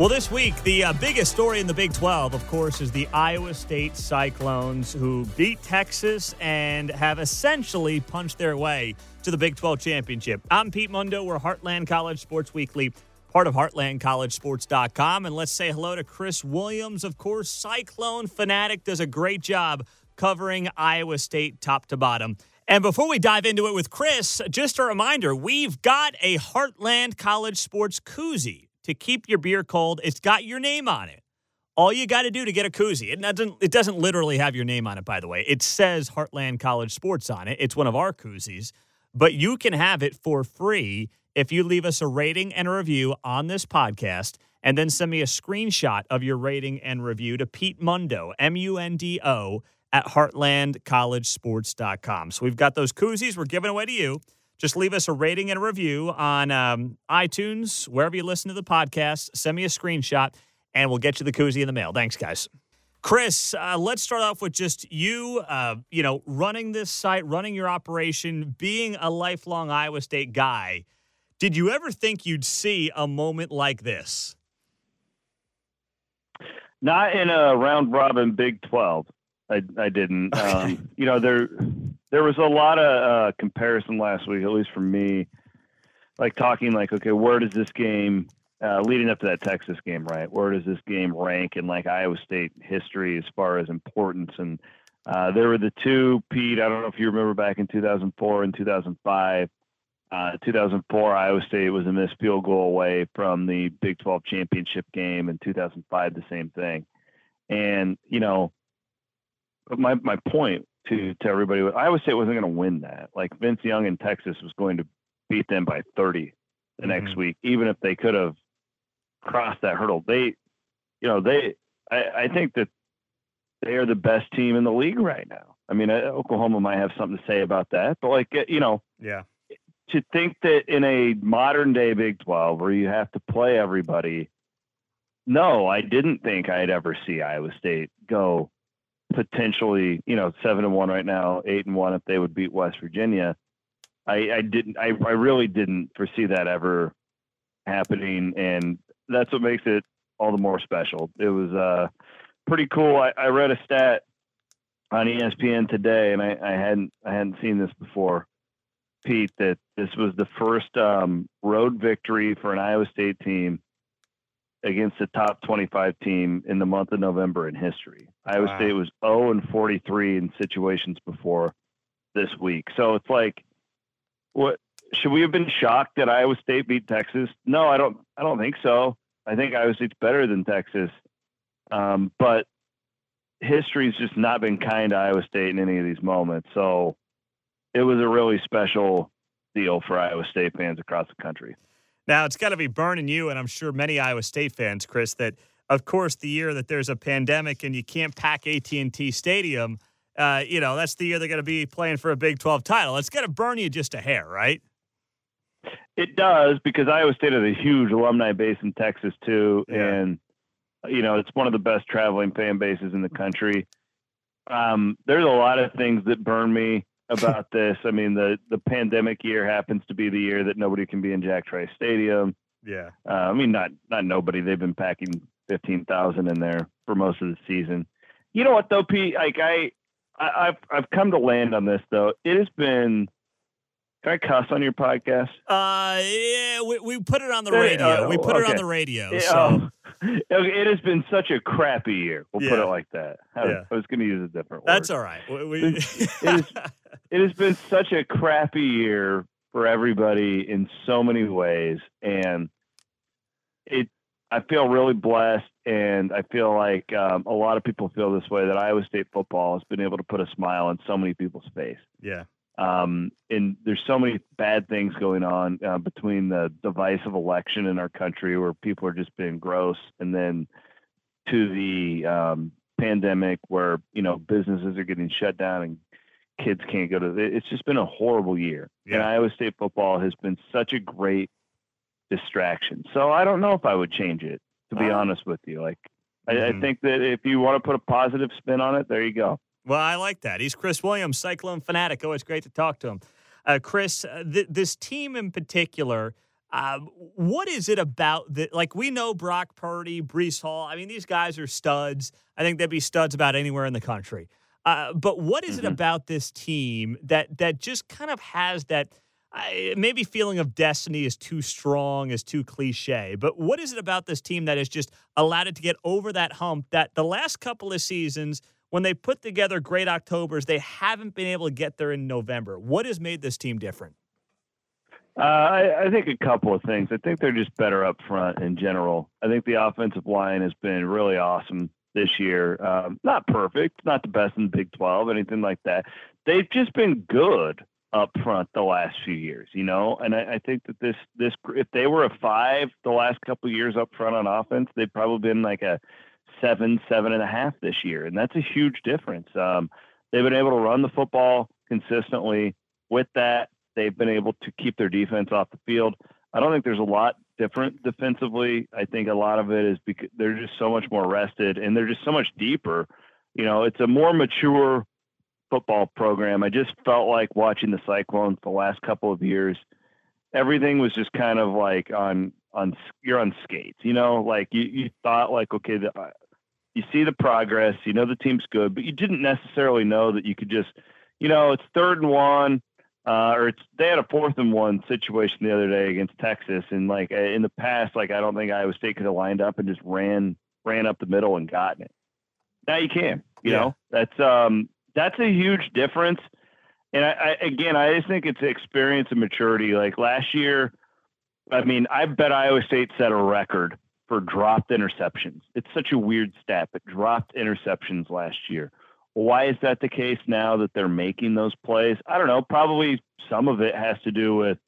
Well, this week, the uh, biggest story in the Big 12, of course, is the Iowa State Cyclones, who beat Texas and have essentially punched their way to the Big 12 championship. I'm Pete Mundo. We're Heartland College Sports Weekly, part of HeartlandCollegeSports.com. And let's say hello to Chris Williams. Of course, Cyclone Fanatic does a great job covering Iowa State top to bottom. And before we dive into it with Chris, just a reminder we've got a Heartland College Sports koozie to keep your beer cold. It's got your name on it. All you got to do to get a koozie, it doesn't, it doesn't literally have your name on it, by the way. It says Heartland College Sports on it. It's one of our koozies, but you can have it for free if you leave us a rating and a review on this podcast and then send me a screenshot of your rating and review to Pete Mundo, M U N D O, at heartlandcollegesports.com. So we've got those koozies we're giving away to you. Just leave us a rating and a review on um, iTunes, wherever you listen to the podcast. Send me a screenshot, and we'll get you the koozie in the mail. Thanks, guys. Chris, uh, let's start off with just you, uh, you know, running this site, running your operation, being a lifelong Iowa State guy. Did you ever think you'd see a moment like this? Not in a round robin Big 12. I, I didn't. Um, you know, there there was a lot of uh, comparison last week, at least for me, like talking like, okay, where does this game uh, leading up to that Texas game, right? Where does this game rank in like Iowa State history as far as importance? And uh, there were the two, Pete. I don't know if you remember back in 2004 and 2005. Uh, 2004, Iowa State was a missed field goal away from the Big 12 championship game. In 2005, the same thing. And you know, my my point to to everybody. Iowa State wasn't going to win that. Like Vince Young in Texas was going to beat them by 30 the mm-hmm. next week, even if they could have crossed that hurdle. They, you know, they. I, I think that they are the best team in the league right now. I mean, uh, Oklahoma might have something to say about that, but like uh, you know, yeah. To think that in a modern day Big 12 where you have to play everybody, no, I didn't think I'd ever see Iowa State go potentially, you know, seven and one right now, eight and one if they would beat West Virginia. I, I didn't, I, I really didn't foresee that ever happening, and that's what makes it all the more special. It was uh, pretty cool. I, I read a stat on ESPN today, and I, I hadn't, I hadn't seen this before. Pete, that this was the first um, road victory for an Iowa State team against a top 25 team in the month of November in history. Iowa wow. State was 0 and 43 in situations before this week. So it's like, what should we have been shocked that Iowa State beat Texas? No, I don't. I don't think so. I think Iowa State's better than Texas, um, but history's just not been kind to Iowa State in any of these moments. So it was a really special deal for Iowa State fans across the country. Now it's got to be burning you, and I'm sure many Iowa State fans, Chris, that of course the year that there's a pandemic and you can't pack AT&T Stadium, uh, you know that's the year they're going to be playing for a Big 12 title. It's going to burn you just a hair, right? It does because Iowa State has a huge alumni base in Texas too, yeah. and you know it's one of the best traveling fan bases in the country. Um, there's a lot of things that burn me about this. I mean, the the pandemic year happens to be the year that nobody can be in Jack Trice Stadium. Yeah. Uh, I mean, not not nobody. They've been packing fifteen thousand in there for most of the season. You know what though, Pete? Like I, I I've I've come to land on this though. It has been can I cuss on your podcast? Uh, yeah, we, we put it on the radio. Uh, we put okay. it on the radio. so. Um, it has been such a crappy year. We'll yeah. put it like that. I, yeah. I was going to use a different word. That's all right. We, it, is, it has been such a crappy year for everybody in so many ways, and it. I feel really blessed, and I feel like um, a lot of people feel this way that Iowa State football has been able to put a smile on so many people's face. Yeah, um, and there's so many bad things going on uh, between the divisive election in our country where people are just being gross, and then to the um, pandemic where you know businesses are getting shut down and kids can't go to. The, it's just been a horrible year. Yeah. And Iowa State football has been such a great distraction. So I don't know if I would change it. To be uh, honest with you, like mm-hmm. I, I think that if you want to put a positive spin on it, there you go. Well, I like that. He's Chris Williams, Cyclone fanatic. Always great to talk to him. Uh, Chris, uh, th- this team in particular, Um, what is it about that? Like we know Brock Purdy, Breece Hall. I mean, these guys are studs. I think they'd be studs about anywhere in the country. Uh, but what is mm-hmm. it about this team that that just kind of has that? Uh, maybe feeling of destiny is too strong, is too cliche. But what is it about this team that has just allowed it to get over that hump? That the last couple of seasons, when they put together great Octobers, they haven't been able to get there in November. What has made this team different? Uh, I, I, think a couple of things. I think they're just better up front in general. I think the offensive line has been really awesome this year. Um, not perfect, not the best in the Big 12, anything like that. They've just been good up front the last few years, you know. And I, I think that this this if they were a five the last couple years up front on offense, they've probably been like a seven, seven and a half this year, and that's a huge difference. Um, they've been able to run the football consistently. With that, they've been able to keep their defense off the field. I don't think there's a lot different defensively. I think a lot of it is because they're just so much more rested and they're just so much deeper. You know, it's a more mature football program. I just felt like watching the Cyclones the last couple of years. Everything was just kind of like on on you're on skates. You know, like you you thought like okay, the, uh, you see the progress, you know the team's good, but you didn't necessarily know that you could just, you know, it's third and one uh, or it's they had a fourth and one situation the other day against Texas, and like uh, in the past, like I don't think Iowa State could have lined up and just ran ran up the middle and gotten it. Now you can, you yeah. know, that's um that's a huge difference. And I, I again, I just think it's experience and maturity. Like last year, I mean, I bet Iowa State set a record for dropped interceptions. It's such a weird stat, but dropped interceptions last year. Why is that the case now that they're making those plays? I don't know. Probably some of it has to do with,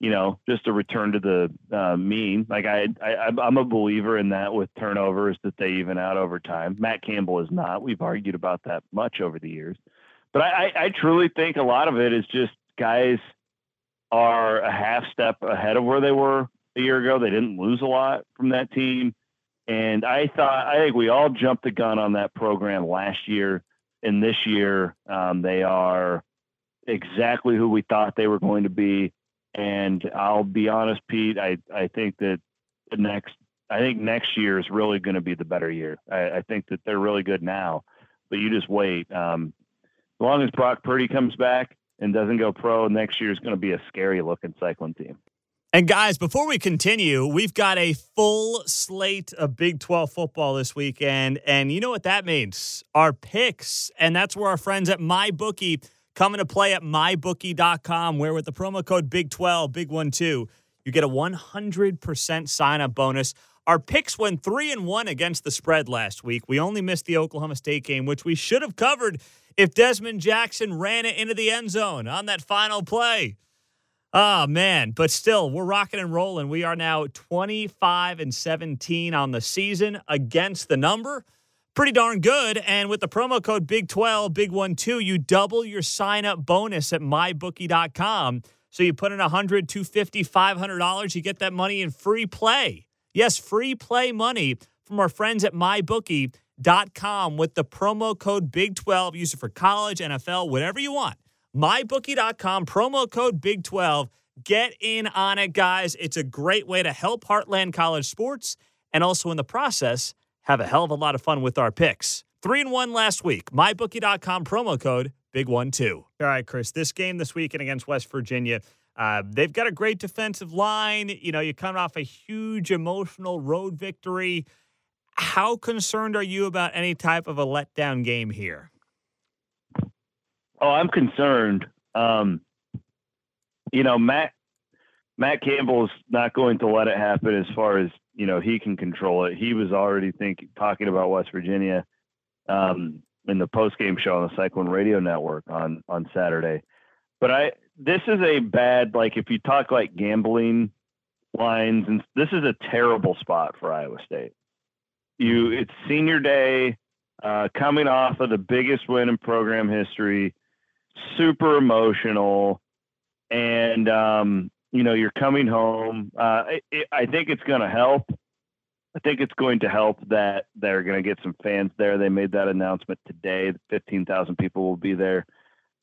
you know, just a return to the uh, mean. Like I, I, I'm a believer in that with turnovers that they even out over time. Matt Campbell is not. We've argued about that much over the years, but I, I, I truly think a lot of it is just guys are a half step ahead of where they were a year ago. They didn't lose a lot from that team. And I thought, I think we all jumped the gun on that program last year and this year um, they are exactly who we thought they were going to be. And I'll be honest, Pete, I, I think that the next I think next year is really going to be the better year. I, I, think that they're really good now, but you just wait. Um, as long as Brock Purdy comes back and doesn't go pro, next year is going to be a scary looking Cyclone team. And guys, before we continue, we've got a full slate of Big 12 football this weekend. And you know what that means? Our picks. And that's where our friends at MyBookie come into play at mybookie.com, where with the promo code Big12, Big One Two, you get a 100% sign up bonus. Our picks went three and one against the spread last week. We only missed the Oklahoma State game, which we should have covered if Dezmon Jackson ran it into the end zone on that final play. Oh man, but still, we're rocking and rolling. We are now 25 and 17 on the season against the number. Pretty darn good. And with the promo code Big12, Big One Two, you double your sign up bonus at mybookie.com. So you put in 100, 250, 500 dollars, you get that money in free play. Yes, free play money from our friends at mybookie.com with the promo code Big12. Use it for college, NFL, whatever you want mybookie.com, promo code Big12. Get in on it, guys. It's a great way to help Heartland College sports and also in the process have a hell of a lot of fun with our picks. Three and one last week. MyBookie.com promo code Big One Two. All right, Chris. This game this weekend against West Virginia, uh, they've got a great defensive line. You know, you're coming off a huge emotional road victory. How concerned are you about any type of a letdown game here? Oh, I'm concerned. Um, you know, Matt Matt Campbell's not going to let it happen as far as you know he can control it. He was already thinking talking about West Virginia um, in the post game show on the Cyclone Radio Network on on Saturday. But I this is a bad like if you talk like gambling lines and this is a terrible spot for Iowa State. You it's senior day, uh, coming off of the biggest win in program history super emotional, and um, you know you're coming home. Uh, it, I think it's going to help. I think it's going to help that they're going to get some fans there. They made that announcement today. Fifteen thousand people will be there.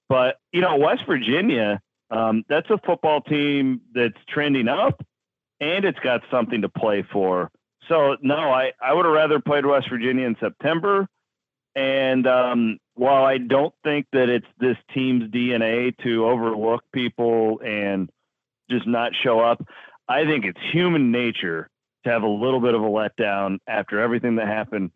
But you know, West Virginia, um, that's a football team that's trending up. and it's got something to play for. So no, I, I would have rather played West Virginia in September. And um, while I don't think that it's this team's DNA to overlook people and just not show up, I think it's human nature to have a little bit of a letdown after everything that happened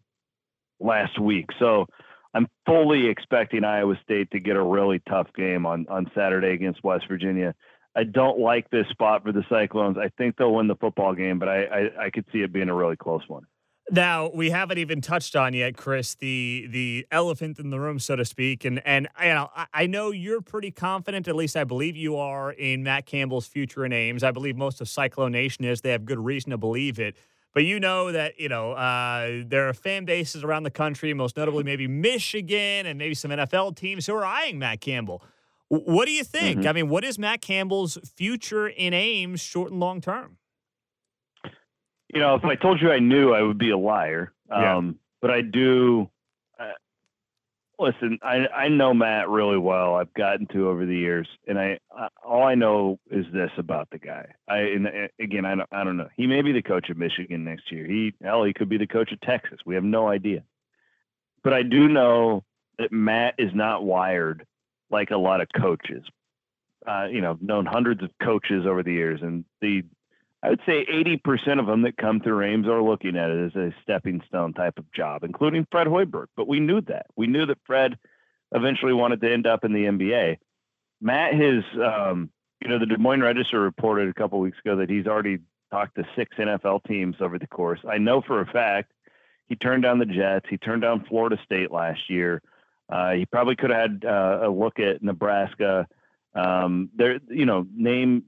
last week. So I'm fully expecting Iowa State to get a really tough game on on Saturday against West Virginia. I don't like this spot for the Cyclones. I think they'll win the football game, but I, I, I could see it being a really close one. Now we haven't even touched on yet, Chris, the the elephant in the room, so to speak, and and you know I I know you're pretty confident, at least I believe you are, in Matt Campbell's future in Ames. I believe most of Cyclone Nation is. They have good reason to believe it. But you know that you know uh, there are fan bases around the country, most notably maybe Michigan and maybe some NFL teams who are eyeing Matt Campbell. What do you think? Mm-hmm. I mean, what is Matt Campbell's future in Ames, short and long term? You know, if I told you I knew, I would be a liar. Yeah. Um, but I do. Uh, listen, I I know Matt really well. I've gotten to over the years, and I, I all I know is this about the guy. I and uh, again, I don't I don't know. He may be the coach of Michigan next year. He hell, he could be the coach of Texas. We have no idea. But I do know that Matt is not wired like a lot of coaches. Uh, you know, known hundreds of coaches over the years, and the I would say 80% of them that come through Ames are looking at it as a stepping stone type of job, including Fred Hoiberg. But we knew that. We knew that Fred eventually wanted to end up in the NBA. Matt has, um, you know, the Des Moines Register reported a couple weeks ago that he's already talked to six NFL teams over the course. I know for a fact he turned down the Jets. He turned down Florida State last year. Uh, he probably could have had uh, a look at Nebraska. Um, there, you know, name.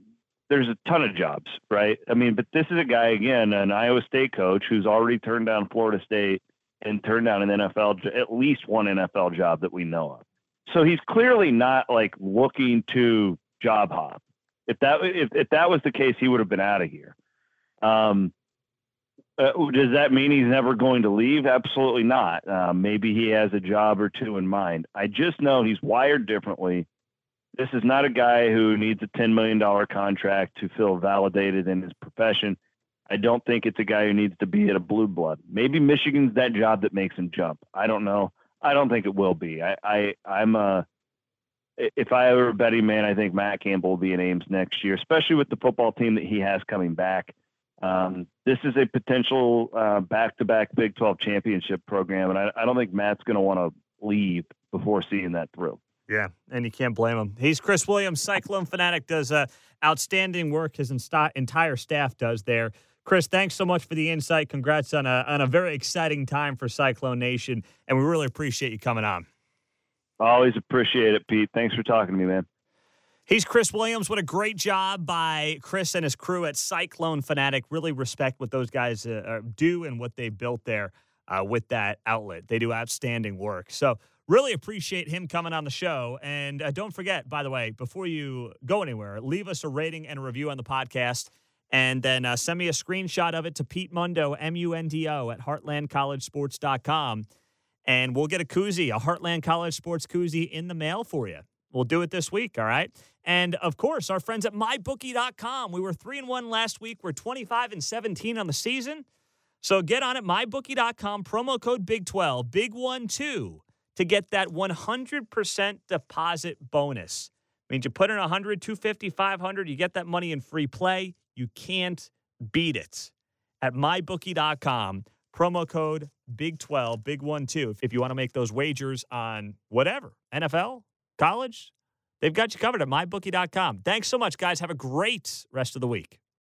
There's a ton of jobs, right? I mean, but this is a guy again, an Iowa State coach who's already turned down Florida State and turned down an NFL, at least one NFL job that we know of. So he's clearly not like looking to job hop. If that if, if that was the case, he would have been out of here. Um, uh, does that mean he's never going to leave? Absolutely not. Uh, maybe he has a job or two in mind. I just know he's wired differently. This is not a guy who needs a $10 million contract to feel validated in his profession. I don't think it's a guy who needs to be at a blue blood. Maybe Michigan's that job that makes him jump. I don't know. I don't think it will be. I, I I'm a if I were a betting man, I think Matt Campbell will be in Ames next year, especially with the football team that he has coming back. Um, this is a potential uh, back-to-back Big 12 championship program, and I, I don't think Matt's going to want to leave before seeing that through. Yeah, and you can't blame him. He's Chris Williams, Cyclone Fanatic, does uh, outstanding work. His insta- entire staff does there. Chris, thanks so much for the insight. Congrats on a, on a very exciting time for Cyclone Nation, and we really appreciate you coming on. Always appreciate it, Pete. Thanks for talking to me, man. He's Chris Williams. What a great job by Chris and his crew at Cyclone Fanatic. Really respect what those guys uh, uh, do and what they built there uh, with that outlet. They do outstanding work. So, really appreciate him coming on the show. And uh, don't forget, by the way, before you go anywhere, leave us a rating and a review on the podcast. And then uh, send me a screenshot of it to Pete Mundo, M U N D O, at heartlandcollegesports.com. And we'll get a koozie, a Heartland College Sports koozie in the mail for you. We'll do it this week, all right? And of course, our friends at mybookie.com. We were 3 and 1 last week. We're 25 and 17 on the season. So get on it mybookie.com promo code Big 12, Big 1 2 to get that 100% deposit bonus. Means you put in 100, 250, 500, you get that money in free play. You can't beat it. At mybookie.com, promo code Big 12, Big 1 2 if you want to make those wagers on whatever, NFL, college, they've got you covered at mybookie.com. Thanks so much, guys. Have a great rest of the week.